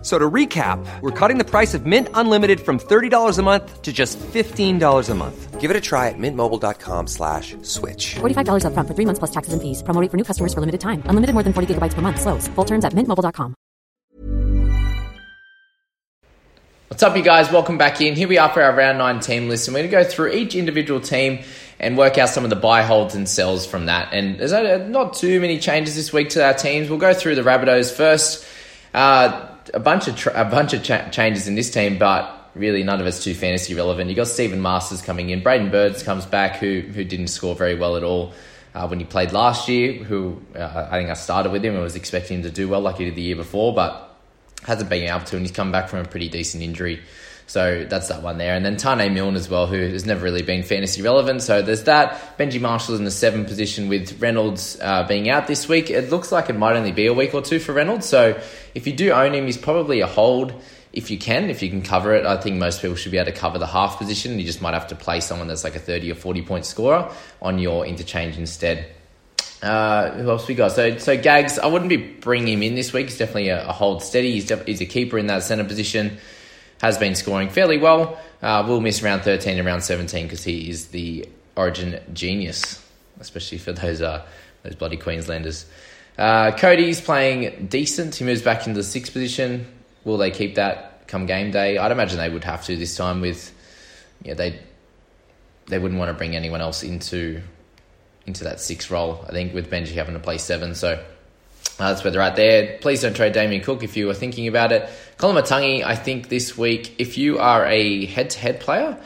F- So to recap, we're cutting the price of Mint Unlimited from $30 a month to just $15 a month. Give it a try at mintmobile.com slash switch. $45 upfront for three months plus taxes and fees. Promo rate for new customers for limited time. Unlimited more than 40 gigabytes per month. Slows. Full terms at mintmobile.com. What's up, you guys? Welcome back in. Here we are for our round nine team list, and we're going to go through each individual team and work out some of the buy, holds, and sells from that. And there's uh, not too many changes this week to our teams. We'll go through the Rabbitohs first. Uh, a bunch of tra- a bunch of cha- changes in this team, but really none of us too fantasy relevant. You got Stephen Masters coming in. Braidon Burns comes back, who who didn't score very well at all. Uh, when he played last year, who uh, I think I started with him and was expecting him to do well like he did the year before, but hasn't been able to, and he's come back from a pretty decent injury. So that's that one there. And then Tane Milne as well, who has never really been fantasy relevant. So there's that. Benji Marshall's in the seven position with Reynolds uh, being out this week. It looks like it might only be a week or two for Reynolds. So if you do own him, he's probably a hold if you can, if you can cover it. I think most people should be able to cover the half position. You just might have to play someone that's like a 30 or 40 point scorer on your interchange instead. Uh, who else we got? So, so Gags, I wouldn't be bringing him in this week. He's definitely a, a hold steady. He's, def- he's a keeper in that centre position. Has been scoring fairly well. Uh, will miss round 13 and round 17 because he is the origin genius, especially for those uh, those bloody Queenslanders. Uh, Cody's playing decent. He moves back into the sixth position. Will they keep that come game day? I'd imagine they would have to this time with, yeah, they they wouldn't want to bring anyone else into into that six role. I think with Benji having to play seven, so uh, that's where they're at there. Please don't trade Damien Cook if you are thinking about it. Koloamatangi, I think this week, if you are a head to head player,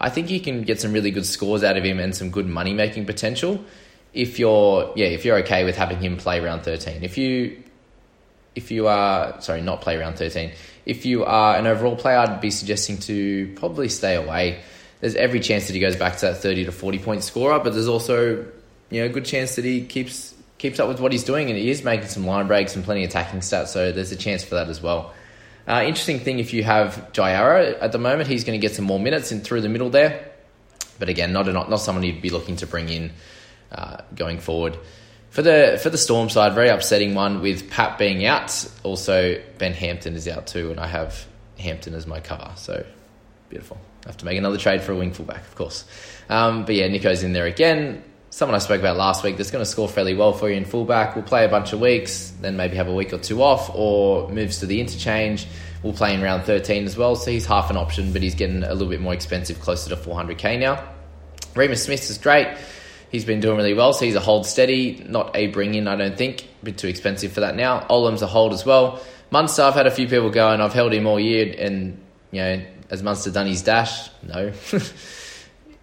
I think you can get some really good scores out of him and some good money making potential. If you're yeah, if you're okay with having him play round thirteen. If you if you are sorry, not play round thirteen. If you are an overall player, I'd be suggesting to probably stay away. There's every chance that he goes back to that thirty to forty point scorer, but there's also you know a good chance that he keeps keeps up with what he's doing and he is making some line breaks and plenty of attacking stats. So there's a chance for that as well. Uh, interesting thing if you have Jai Arrow at the moment, he's going to get some more minutes in through the middle there. But again, not not, not someone you'd be looking to bring in uh, going forward. For the for the Storm side, very upsetting one with Pat being out. Also, Ben Hampton is out too, and I have Hampton as my cover. So beautiful. I have to make another trade for a wing fullback, of course. Um, but yeah, Nico's in there again. Someone I spoke about last week that's going to score fairly well for you in fullback. We'll play a bunch of weeks, then maybe have a week or two off, or moves to the interchange. We'll play in round 13 as well, so he's half an option, but he's getting a little bit more expensive, closer to 400k now. Reimis Smith is great. He's been doing really well, so he's a hold steady, not a bring in, I don't think. A bit too expensive for that now. Olam's a hold as well. Munster, I've had a few people go, and I've held him all year, and, you know, has Munster done his dash? No.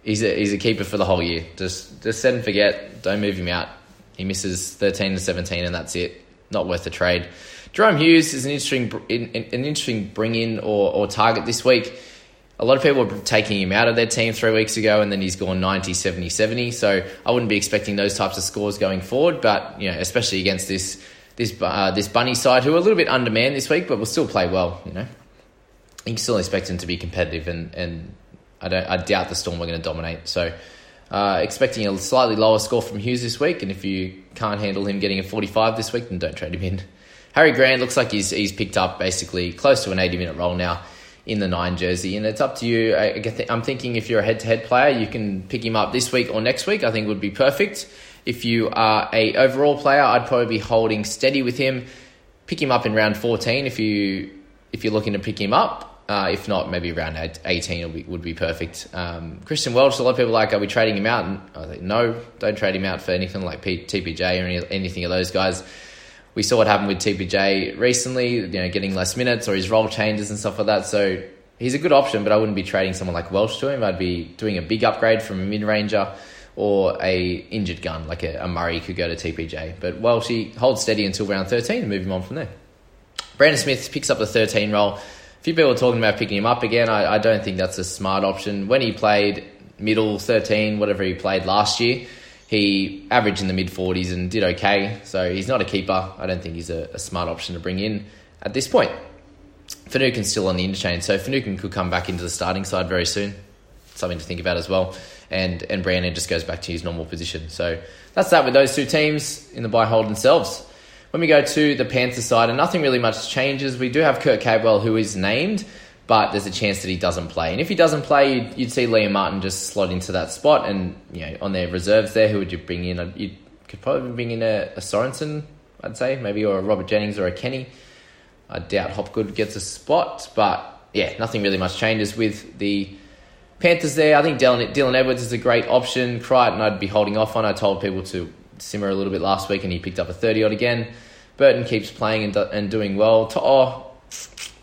he's, a, he's a keeper for the whole year. Just, just set and forget. Don't move him out. He misses 13 to 17, and that's it. Not worth the trade. Jahrome Hughes is an interesting, an interesting bring in or, or target this week. A lot of people were taking him out of their team three weeks ago, and then he's gone 90, 70, 70. So I wouldn't be expecting those types of scores going forward. But you know, especially against this this uh, this bunny side, who are a little bit undermanned this week, but will still play well. You know, you can still expect him to be competitive and and I don't. I doubt the Storm are going to dominate. So. Uh, expecting a slightly lower score from Hughes this week, and if you can't handle him getting a 45 this week, then don't trade him in. Harry Grant looks like he's he's picked up basically close to an 80 minute role now in the nine jersey, and it's up to you. I, am thinking if you're a head to head player, you can pick him up this week or next week. I think would be perfect. If you are a overall player, I'd probably be holding steady with him. Pick him up in round 14 if you if you're looking to pick him up. Uh, if not, maybe around 18 would be, would be perfect. Um, Christian Welch, a lot of people like, are we trading him out? And I think, no, don't trade him out for anything like P- TPJ or any, anything of those guys. We saw what happened with TPJ recently, you know, getting less minutes or his role changes and stuff like that. So he's a good option, but I wouldn't be trading someone like Welch to him. I'd be doing a big upgrade from a mid ranger or a injured gun like a, a, Murray could go to TPJ. But Welch he holds steady until round 13 and move him on from there. Brandon Smith picks up the 13 role a few people are talking about picking him up again. I, I don't think that's a smart option. When he played middle 13, whatever he played last year, he averaged in the mid 40s and did okay. So he's not a keeper. I don't think he's a, a smart option to bring in at this point. Finucane's still on the interchange, so Finucane could come back into the starting side very soon. Something to think about as well. And and Brandon just goes back to his normal position. So that's that with those two teams in the buy hold themselves. When we go to the Panthers side, and nothing really much changes, we do have Kurt Capewell, who is named, but there's a chance that he doesn't play. And if he doesn't play, you'd, you'd see Liam Martin just slot into that spot. And you know, on their reserves there, who would you bring in? You could probably bring in a, a Sorensen, I'd say, maybe, or a Robert Jennings or a Kenny. I doubt Hopgood gets a spot, but yeah, nothing really much changes with the Panthers there. I think Dylan, Dylan Edwards is a great option. Crichton, I'd be holding off on. I told people to simmer a little bit last week, and he picked up a 30 odd again. Burton keeps playing and, do, and doing well. To, oh,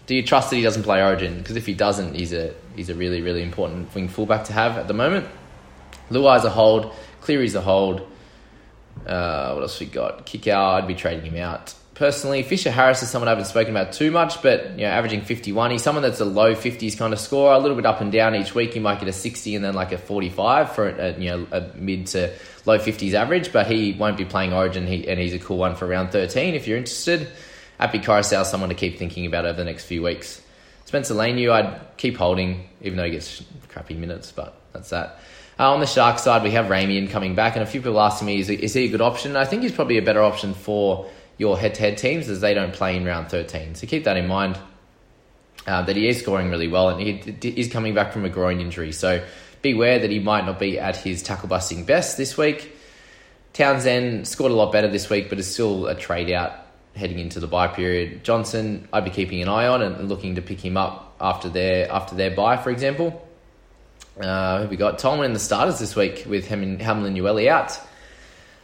do you trust that he doesn't play Origin? Because if he doesn't, he's a he's a really really important wing fullback to have at the moment. Luai's a hold. Cleary's a hold. Uh, what else we got? Kikau. I'd be trading him out personally. Fisher Harris is someone I haven't spoken about too much, but you know, averaging 51. He's someone that's a low 50s kind of score, a little bit up and down each week. He might get a 60 and then like a 45 for a, you know a mid to low 50s average, but he won't be playing Origin, he, and he's a cool one for round 13 if you're interested. Koroisau is someone to keep thinking about over the next few weeks. Spencer Leniu, I'd keep holding, even though he gets crappy minutes, but that's that. Uh, on the Shark side, we have Ramien coming back, and a few people asking me, is, is he a good option? I think he's probably a better option for your head-to-head teams as they don't play in round 13. So keep that in mind. Uh, that he is scoring really well and he is coming back from a groin injury. So beware that he might not be at his tackle busting best this week. Townsend scored a lot better this week, but is still a trade out heading into the buy period. Johnson, I'd be keeping an eye on and looking to pick him up after their after their buy, for example. Uh, we got? Tolman in the starters this week with Hamlin Uele out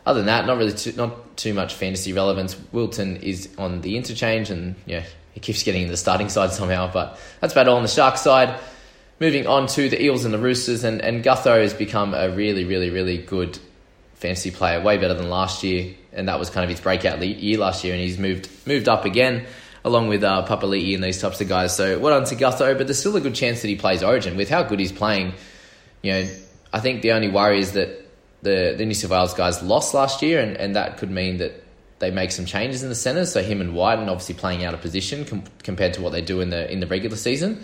other than that, not really too, not too much fantasy relevance. Wilton is on the interchange, and yeah, he keeps getting in the starting side somehow. But that's about all on the Shark side. Moving on to the Eels and the Roosters, and, and Gutho has become a really, really, really good fantasy player, way better than last year, and that was kind of his breakout year last year, and he's moved moved up again along with uh, Papali'i and these types of guys. So well done to Gutho, but there's still a good chance that he plays Origin with how good he's playing. You know, I think the only worry is that the, the New South Wales guys lost last year, and, and that could mean that they make some changes in the centres. So him and and obviously playing out of position com- compared to what they do in the in the regular season.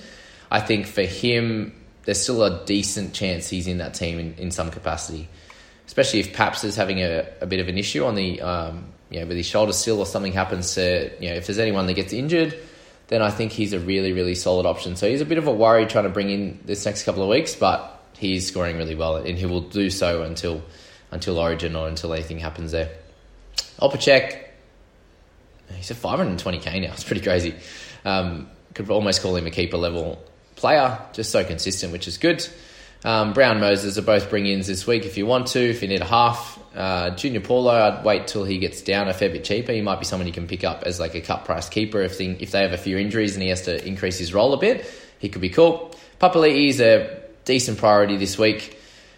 I think for him, there's still a decent chance he's in that team in, in some capacity, especially if Paps is having a, a bit of an issue on the um, you know with his shoulder still, or something happens to you know if there's anyone that gets injured. Then I think he's a really, really solid option. So he's a bit of a worry trying to bring in this next couple of weeks, but he's scoring really well, and he will do so until until Origin or until anything happens there. Opacek, he's a 520k now. It's pretty crazy. Um, could almost call him a keeper level player, just so consistent, which is good. Um, Brown Moses are both bring ins this week if you want to, if you need a half. Uh, Junior Paulo, I'd wait till he gets down a fair bit cheaper. He might be someone you can pick up as like a cut price keeper if, thing, if they have a few injuries and he has to increase his role a bit. He could be cool. Papali'i is a decent priority this week.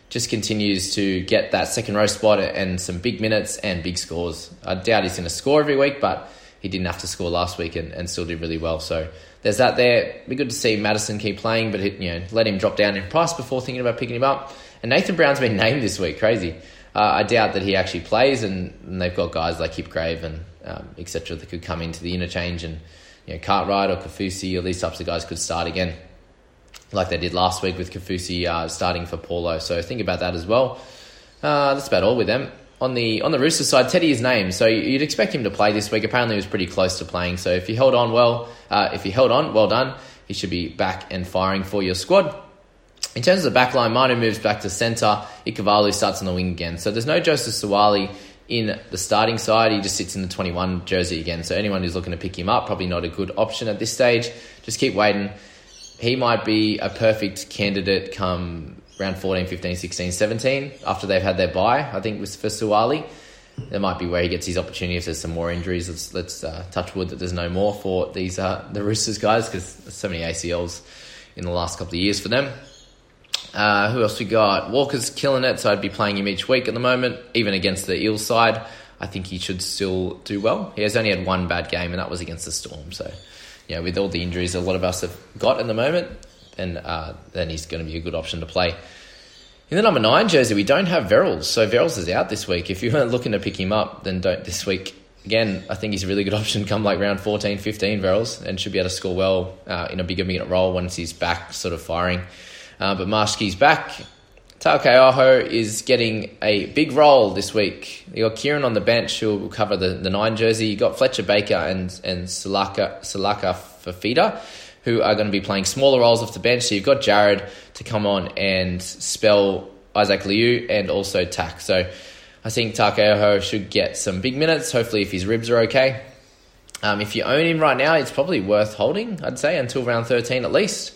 Just continues to get that second row spot and some big minutes and big scores. I doubt he's going to score every week, but he didn't have to score last week and, and still did really well. So there's that there. Be good to see Matterson keep playing, but you know let him drop down in price before thinking about picking him up. And Nathan Brown's been named this week. Crazy. Uh, I doubt that he actually plays, and, and they've got guys like Hipgrave and um, etc. that could come into the interchange, and you know Cartwright or Kaufusi or these types of guys could start again. Like they did last week with Kaufusi uh, starting for Paulo. So think about that as well. Uh, that's about all with them. On the on the Roosters side, Teddy is named, so you'd expect him to play this week. Apparently, he was pretty close to playing. So if he held on well, uh, if he held on, well done. He should be back and firing for your squad. In terms of the back line, Manu moves back to centre. Ikuvalu starts on the wing again. So there's no Joseph Suaalii in the starting side. He just sits in the 21 jersey again. So anyone who's looking to pick him up, probably not a good option at this stage. Just keep waiting. He might be a perfect candidate come round 14, 15, 16, 17 after they've had their bye, I think, was for Suaalii. That might be where he gets his opportunity if there's some more injuries. Let's, let's uh, touch wood that there's no more for these uh, the Roosters guys because so many ACLs in the last couple of years for them. Uh, who else we got? Walker's killing it, so I'd be playing him each week at the moment, even against the Eels side. I think he should still do well. He has only had one bad game, and that was against the Storm. So, yeah, with all the injuries a lot of us have got in the moment, then uh, then he's going to be a good option to play. In the number nine jersey, we don't have Verrills, so Verrills is out this week. If you weren't looking to pick him up, then don't this week. Again, I think he's a really good option come like round 14, 15 Verrills, and should be able to score well uh, in a bigger minute role once he's back, sort of firing. Uh, but Marshke's back. Taukei'aho is getting a big role this week. You got Kieran on the bench who will cover the, the nine jersey. You got Fletcher Baker and and Salaka Salaka Fafita who are going to be playing smaller roles off the bench. So you've got Jared to come on and spell Isaac Liu and also Tack. So I think Taukei'aho should get some big minutes. Hopefully, if his ribs are okay. Um, if you own him right now, it's probably worth holding. I'd say until round thirteen at least.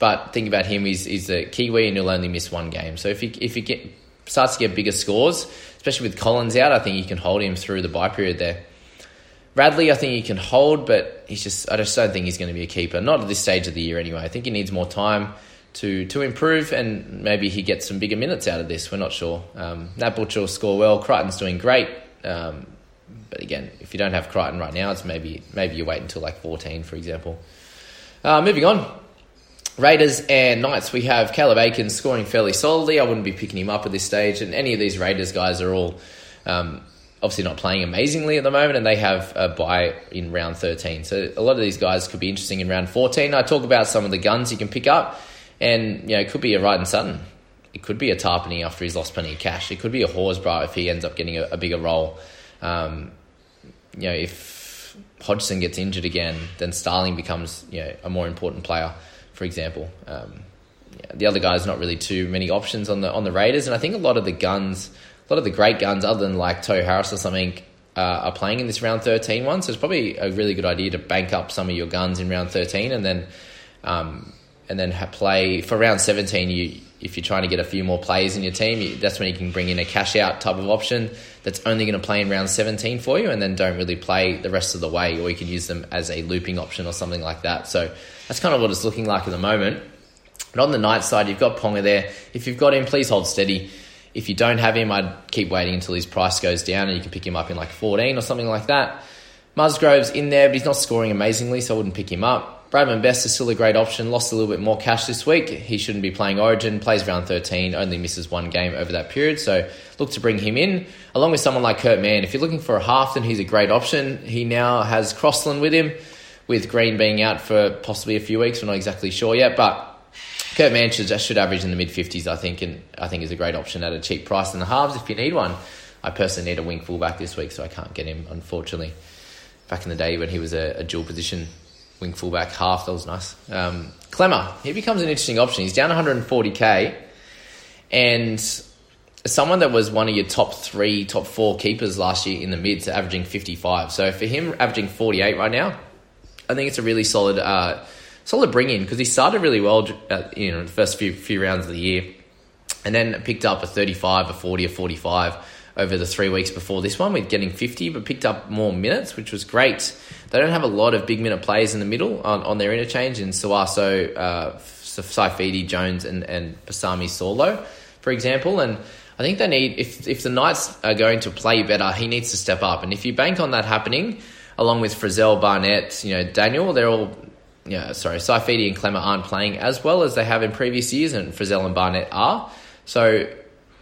But think about him; he's, he's a Kiwi, and he'll only miss one game. So if he if he get starts to get bigger scores, especially with Collins out, I think you can hold him through the bye period there. Radley, I think he can hold, but he's just I just don't think he's going to be a keeper. Not at this stage of the year, anyway. I think he needs more time to to improve, and maybe he gets some bigger minutes out of this. We're not sure. Um, Nat Butcher will score well. Crichton's doing great, um, but again, if you don't have Crichton right now, it's maybe maybe you wait until like fourteen, for example. Uh, moving on, Raiders and Knights, we have Caleb Aiken scoring fairly solidly. I wouldn't be picking him up at this stage, and any of these Raiders guys are all um, obviously not playing amazingly at the moment, and they have a buy in round 13. So a lot of these guys could be interesting in round 14. I talk about some of the guns you can pick up, and you know it could be a Ryan Sutton. It could be a Tapine after he's lost plenty of cash. It could be a Horsburgh if he ends up getting a, a bigger role. Um, you know, if Hodgson gets injured again, then Starling becomes you know a more important player for example. Um, yeah, the other guys not really too many options on the on the Raiders, and I think a lot of the guns, a lot of the great guns, other than like Tohu Harris or something, uh, are playing in this round 13 one. So it's probably a really good idea to bank up some of your guns in round 13, and then um, and then play for round 17. You if you're trying to get a few more players in your team, that's when you can bring in a cash out type of option that's only going to play in round 17 for you, and then don't really play the rest of the way, or you can use them as a looping option or something like that. So that's kind of what it's looking like at the moment. But on the Knight side, you've got Ponga there. If you've got him, please hold steady. If you don't have him, I'd keep waiting until his price goes down and you can pick him up in like 14 or something like that. Musgrove's in there, but he's not scoring amazingly, so I wouldn't pick him up. Bradman Best is still a great option. Lost a little bit more cash this week. He shouldn't be playing Origin. Plays round 13. Only misses one game over that period. So look to bring him in. Along with someone like Kurt Mann. If you're looking for a half, then he's a great option. He now has Crossland with him with Green being out for possibly a few weeks. We're not exactly sure yet, but Kurt Mann should, should average in the mid 50s, I think, and I think is a great option at a cheap price in the halves if you need one. I personally need a wing fullback this week, so I can't get him, unfortunately. Back in the day when he was a, a dual position wing fullback half, that was nice. Um, Klemmer, he becomes an interesting option. He's down 140k, and someone that was one of your top three, top four keepers last year in the mids, averaging 55. So for him, averaging 48 right now, I think it's a really solid, uh, solid bring in because he started really well, at, you know, the first few few rounds of the year, and then picked up a 35, a 40, a 45 over the three weeks before this one with getting 50, but picked up more minutes, which was great. They don't have a lot of big minute players in the middle on, on their interchange in Suaso, uh, Saifiti, Jones, and, and Pasami Saulo, for example. And I think they need, if, if the Knights are going to play better, he needs to step up. And if you bank on that happening, along with Frizzell, Barnett, you know, Daniel, they're all, yeah, sorry, Saifiti and Klemmer aren't playing as well as they have in previous years, and Frizzell and Barnett are. So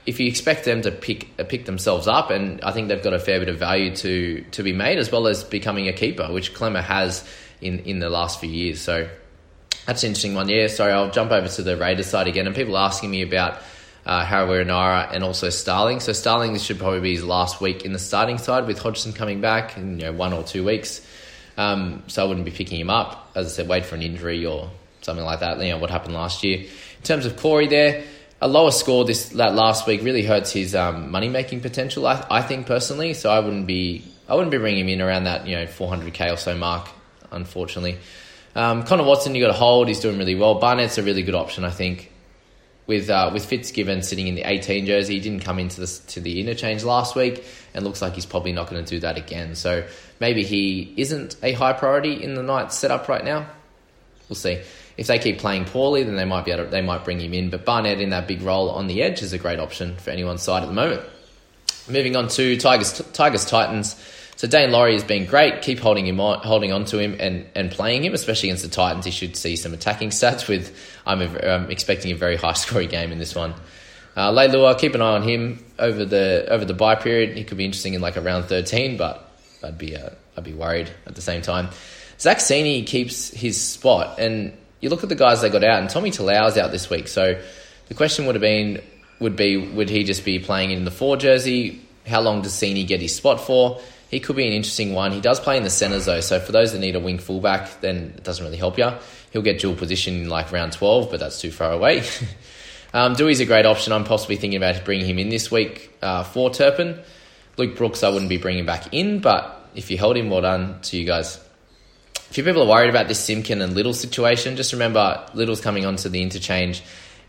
if you expect them to pick uh, pick themselves up, and I think they've got a fair bit of value to to be made, as well as becoming a keeper, which Klemmer has in in the last few years. So That's an interesting one. Yeah, sorry, I'll jump over to the Raiders side again. And people asking me about uh, Harawira and also Starling. So Starling, this should probably be his last week in the starting side with Hodgson coming back in you know, one or two weeks. Um, so I wouldn't be picking him up. As I said, wait for an injury or something like that. You know what happened last year. In terms of Corey, there a lower score this that last week really hurts his um, money making potential. I, I think personally, so I wouldn't be I wouldn't be bringing him in around that you know 400k or so mark. Unfortunately, um, Connor Watson you got to hold. He's doing really well. Barnett's a really good option, I think with uh, with Fitzgibbon sitting in the 18 jersey. He didn't come into the to the interchange last week, and looks like he's probably not going to do that again. So maybe he isn't a high priority in the Knight setup right now. We'll see. If they keep playing poorly, then they might be able to, they might bring him in. But Barnett in that big role on the edge is a great option for anyone's side at the moment. Moving on to Tigers Tigers Titans. So Daine Laurie has been great. Keep holding him on, holding on to him and, and playing him, especially against the Titans. He should see some attacking stats. With I'm, a, I'm expecting a very high scoring game in this one. Uh, Leilua, keep an eye on him over the over the bye period. He could be interesting in like around 13, but I'd be uh, I'd be worried at the same time. Zach Sini keeps his spot, and you look at the guys they got out, and Tommy Talau's out this week. So the question would have been would be would he just be playing in the four jersey? How long does Sini get his spot for? he could be an interesting one. He does play in the centres though, so for those that need a wing fullback, then it doesn't really help you. He'll get dual position in like round 12, but that's too far away. um, Doueihi's a great option. I'm possibly thinking about bringing him in this week uh, for Turpin. Luke Brooks, I wouldn't be bringing back in, but if you held him, well done to you guys. Few people are worried about this Simkin and Liddle situation. Just remember, Liddle's coming onto the interchange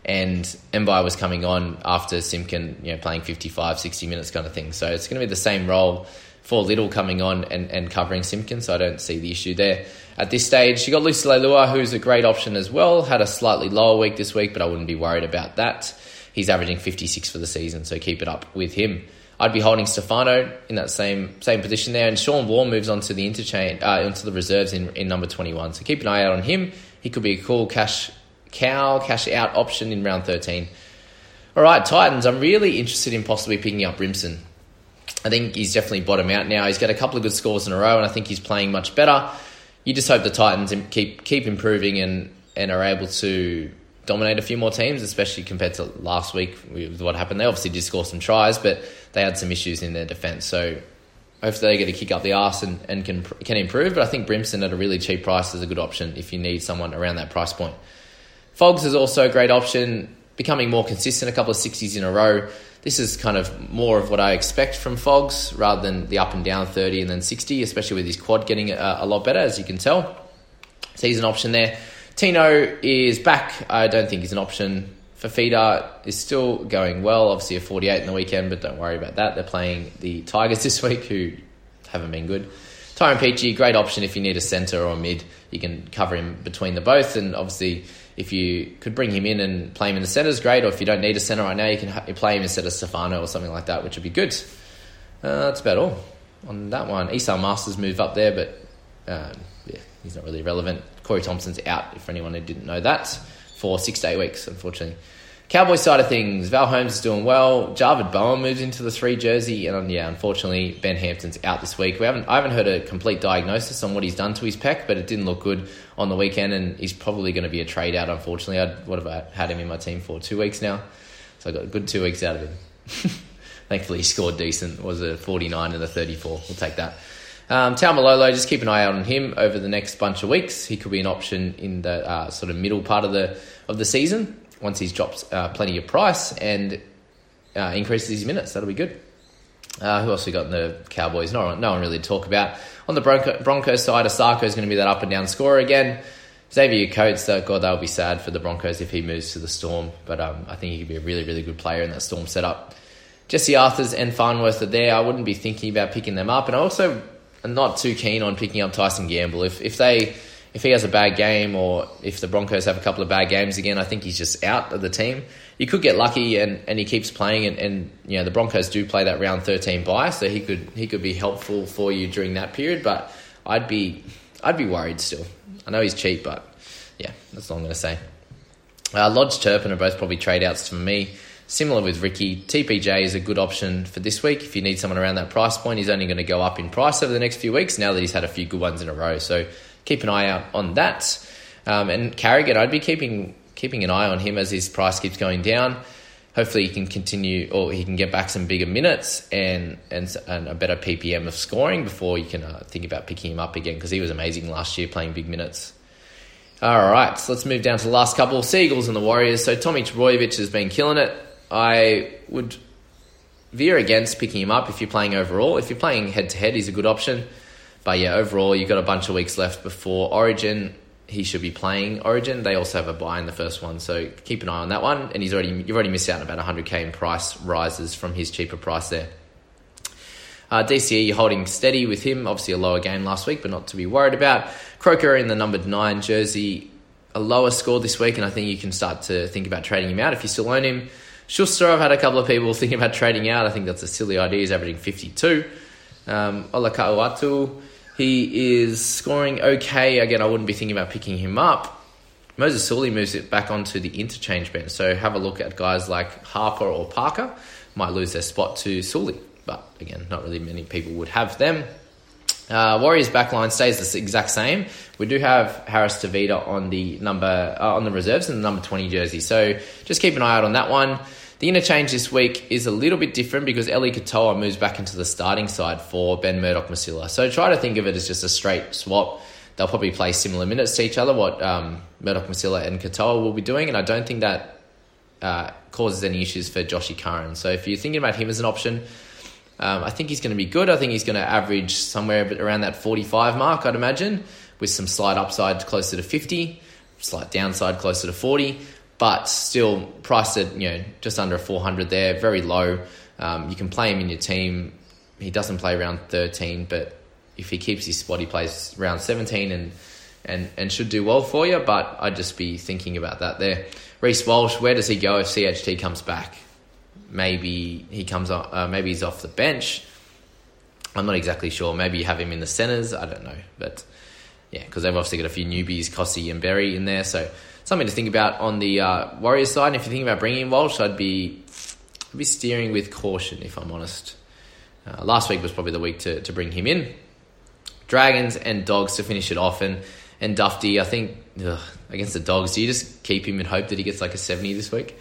and Mbye was coming on after Simkin, you know, playing 55, 60 minutes kind of thing. So it's going to be the same role for Liddle coming on and, and covering Simkin, so I don't see the issue there. At this stage, you got Lucy Leilua, who's a great option as well. Had a slightly lower week this week, but I wouldn't be worried about that. He's averaging 56 for the season, so keep it up with him. I'd be holding Stefano in that same same position there, and Shawn Blore moves on to the interchange, uh, into the reserves in, in number 21. So keep an eye out on him. He could be a cool cash cow, cash out option in round 13. All right, Titans. I'm really interested in possibly picking up Brimson. I think he's definitely bottomed out now. He's got a couple of good scores in a row, and I think he's playing much better. You just hope the Titans keep keep improving and and are able to dominate a few more teams, especially compared to last week with what happened. They obviously did score some tries, but they had some issues in their defence. So hopefully they get a kick up the arse and, and can can improve. But I think Brimson at a really cheap price is a good option if you need someone around that price point. Fogs is also a great option, becoming more consistent, a couple of 60s in a row this is kind of more of what I expect from Fogs rather than the up and down 30 and then 60, especially with his quad getting a, a lot better, as you can tell. So he's an option there. Tino is back. I don't think he's an option. Fifita is still going well. Obviously, a 48 in the weekend, but don't worry about that. They're playing the Tigers this week, who haven't been good. Tyrone Peachey, great option if you need a centre or a mid. You can cover him between the both, and obviously if you could bring him in and play him in the centre is great, or if you don't need a centre right now, you can play him instead of Stefano or something like that, which would be good. Uh, that's about all on that one. Esan Marsters move up there, but um, yeah, he's not really relevant. Corey Thompson's out, if anyone who didn't know that, for six to eight weeks, unfortunately. Cowboy side of things, Val Holmes is doing well. Javid Bowen moves into the three jersey, and um, yeah, unfortunately, Ben Hampton's out this week. We haven't, I haven't heard a complete diagnosis on what he's done to his pec, but it didn't look good on the weekend, and he's probably going to be a trade out. Unfortunately, I'd, what have I had him in my team for two weeks now, so I got a good two weeks out of him. Thankfully, he scored decent. It was a forty nine and a thirty four. We'll take that. Um, Taumalolo, just keep an eye out on him over the next bunch of weeks. He could be an option in the uh, sort of middle part of the of the season once he's dropped uh, plenty of price and uh, increases his minutes. That'll be good. Uh, who else we got in the Cowboys? No no one really to talk about. On the Bronco, Broncos side, Asako is going to be that up and down scorer again. Xavier Coates, uh, God, that would be sad for the Broncos if he moves to the Storm. But um, I think he could be a really, really good player in that Storm setup. Jesse Arthars and Farnworth are there. I wouldn't be thinking about picking them up. And I also not too keen on picking up Tyson Gamble. If, if they if he has a bad game or if the Broncos have a couple of bad games again, I think he's just out of the team. You could get lucky and, and he keeps playing and, and you know the Broncos do play that round thirteen bye, so he could he could be helpful for you during that period. But I'd be I'd be worried still. I know he's cheap, but yeah, that's all I'm going to say. Uh, Lodge Turpin are both probably trade outs for me. Similar with Ricky, TPJ is a good option for this week. If you need someone around that price point, he's only going to go up in price over the next few weeks now that he's had a few good ones in a row. So keep an eye out on that. Um, and Carrigan, I'd be keeping keeping an eye on him as his price keeps going down. Hopefully, he can continue or he can get back some bigger minutes and and, and a better PPM of scoring before you can uh, think about picking him up again because he was amazing last year playing big minutes. All right, so let's move down to the last couple Seagulls and the Warriors. So Tommy Trbojevic has been killing it. I would veer against picking him up if you're playing overall. If you're playing head to head, he's a good option. But yeah, overall, you've got a bunch of weeks left before Origin. He should be playing Origin. They also have a buy in the first one, so keep an eye on that one. And he's already you've already missed out on about 100k in price rises from his cheaper price there. Uh, DCE, you're holding steady with him. Obviously, a lower game last week, but not to be worried about. Croker in the numbered nine jersey, a lower score this week, and I think you can start to think about trading him out if you still own him. Schuster, I've had a couple of people thinking about trading out. I think that's a silly idea. He's averaging 52. Um, Olakau'atu, he is scoring okay. Again, I wouldn't be thinking about picking him up. Moses Suli moves it back onto the interchange bench. So have a look at guys like Harper or Parker. Might lose their spot to Suli but again, not really many people would have them. Uh, Warriors backline stays the exact same. We do have Harris Tavita on the number uh, on the reserves and the number twenty jersey, so just keep an eye out on that one. The interchange this week is a little bit different because Eli Katoa moves back into the starting side for Ben Murdoch Masila. So try to think of it as just a straight swap. They'll probably play similar minutes to each other, what um, Murdoch Masila and Katoa will be doing, and I don't think that uh, causes any issues for Joshy Curran. So if you're thinking about him as an option, um, I think he's going to be good. I think he's going to average somewhere around that 45 mark, I'd imagine, with some slight upside closer to 50, slight downside closer to 40, but still priced at you know just under 400 there, very low. Um, you can play him in your team. He doesn't play around 13, but if he keeps his spot, he plays around 17 and and and should do well for you. But I'd just be thinking about that there. Reece Walsh, where does he go if CHT comes back? Maybe he comes off, uh, maybe he's off the bench. I'm not exactly sure. Maybe you have him in the centres. I don't know, but yeah, because they've obviously got a few newbies, Kossi and Berry in there, so something to think about on the uh, Warriors side. And if you're thinking about bringing in Walsh, I'd be I'd be steering with caution if I'm honest. Uh, last week was probably the week to, to bring him in. Dragons and Dogs to finish it off, and and Dufty. I think ugh, against the Dogs, do you just keep him and hope that he gets like a 70 this week?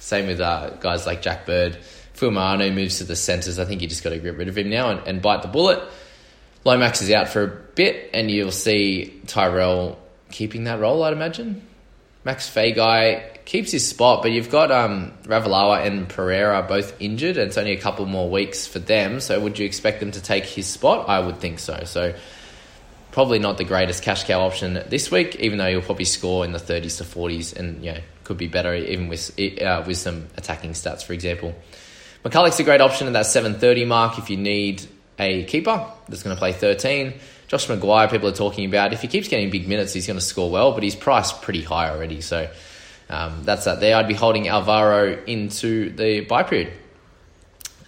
Same with uh, guys like Jack Bird. Fuamano moves to the centres. I think you just got to get rid of him now and, and bite the bullet. Lomax is out for a bit, and you'll see Tyrell keeping that role, I'd imagine. Max Feagai keeps his spot, but you've got um, Ravalawa and Pereira both injured, and it's only a couple more weeks for them. So, would you expect them to take his spot? I would think so. So, probably not the greatest cash cow option this week, even though you'll probably score in the 30s to 40s and you know, could be better even with uh, with some attacking stats, for example. McCulloch's a great option at that 730 mark if you need a keeper that's going to play 13. Josh McGuire, people are talking about. If he keeps getting big minutes, he's going to score well, but he's priced pretty high already. So um, that's that there. I'd be holding Alvaro into the buy period.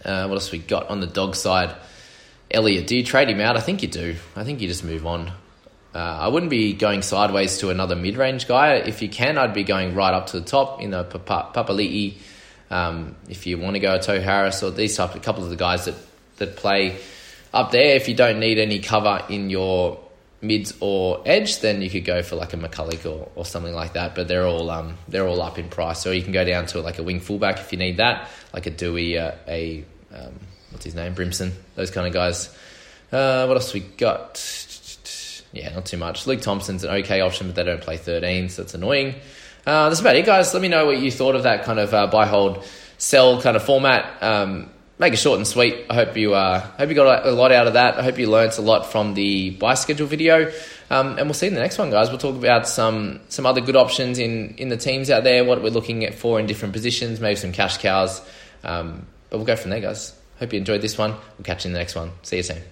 Uh, what else we got on the dog side? Elliot, do you trade him out? I think you do. I think you just move on. Uh, I wouldn't be going sideways to another mid range guy. If you can, I'd be going right up to the top in the Papali'i. Um, if you want to go Tohu Harris or these type, a couple of the guys that, that play up there. If you don't need any cover in your mids or edge, then you could go for like a McCulloch or, or something like that. But they're all um, they're all up in price. So you can go down to like a wing fullback if you need that, like a Dewey, uh, a um, what's his name, Brimson, those kind of guys. Uh, what else we got? Yeah, not too much. Luke Thompson's an okay option, but they don't play 13, so it's annoying. Uh, that's about it, guys. Let me know what you thought of that kind of uh, buy, hold, sell kind of format. Um, make it short and sweet. I hope you uh, hope you got a lot out of that. I hope you learnt a lot from the buy schedule video. Um, and we'll see in the next one, guys. We'll talk about some some other good options in in the teams out there, what we're looking at for in different positions, maybe some cash cows. Um, but we'll go from there, guys. Hope you enjoyed this one. We'll catch you in the next one. See you soon.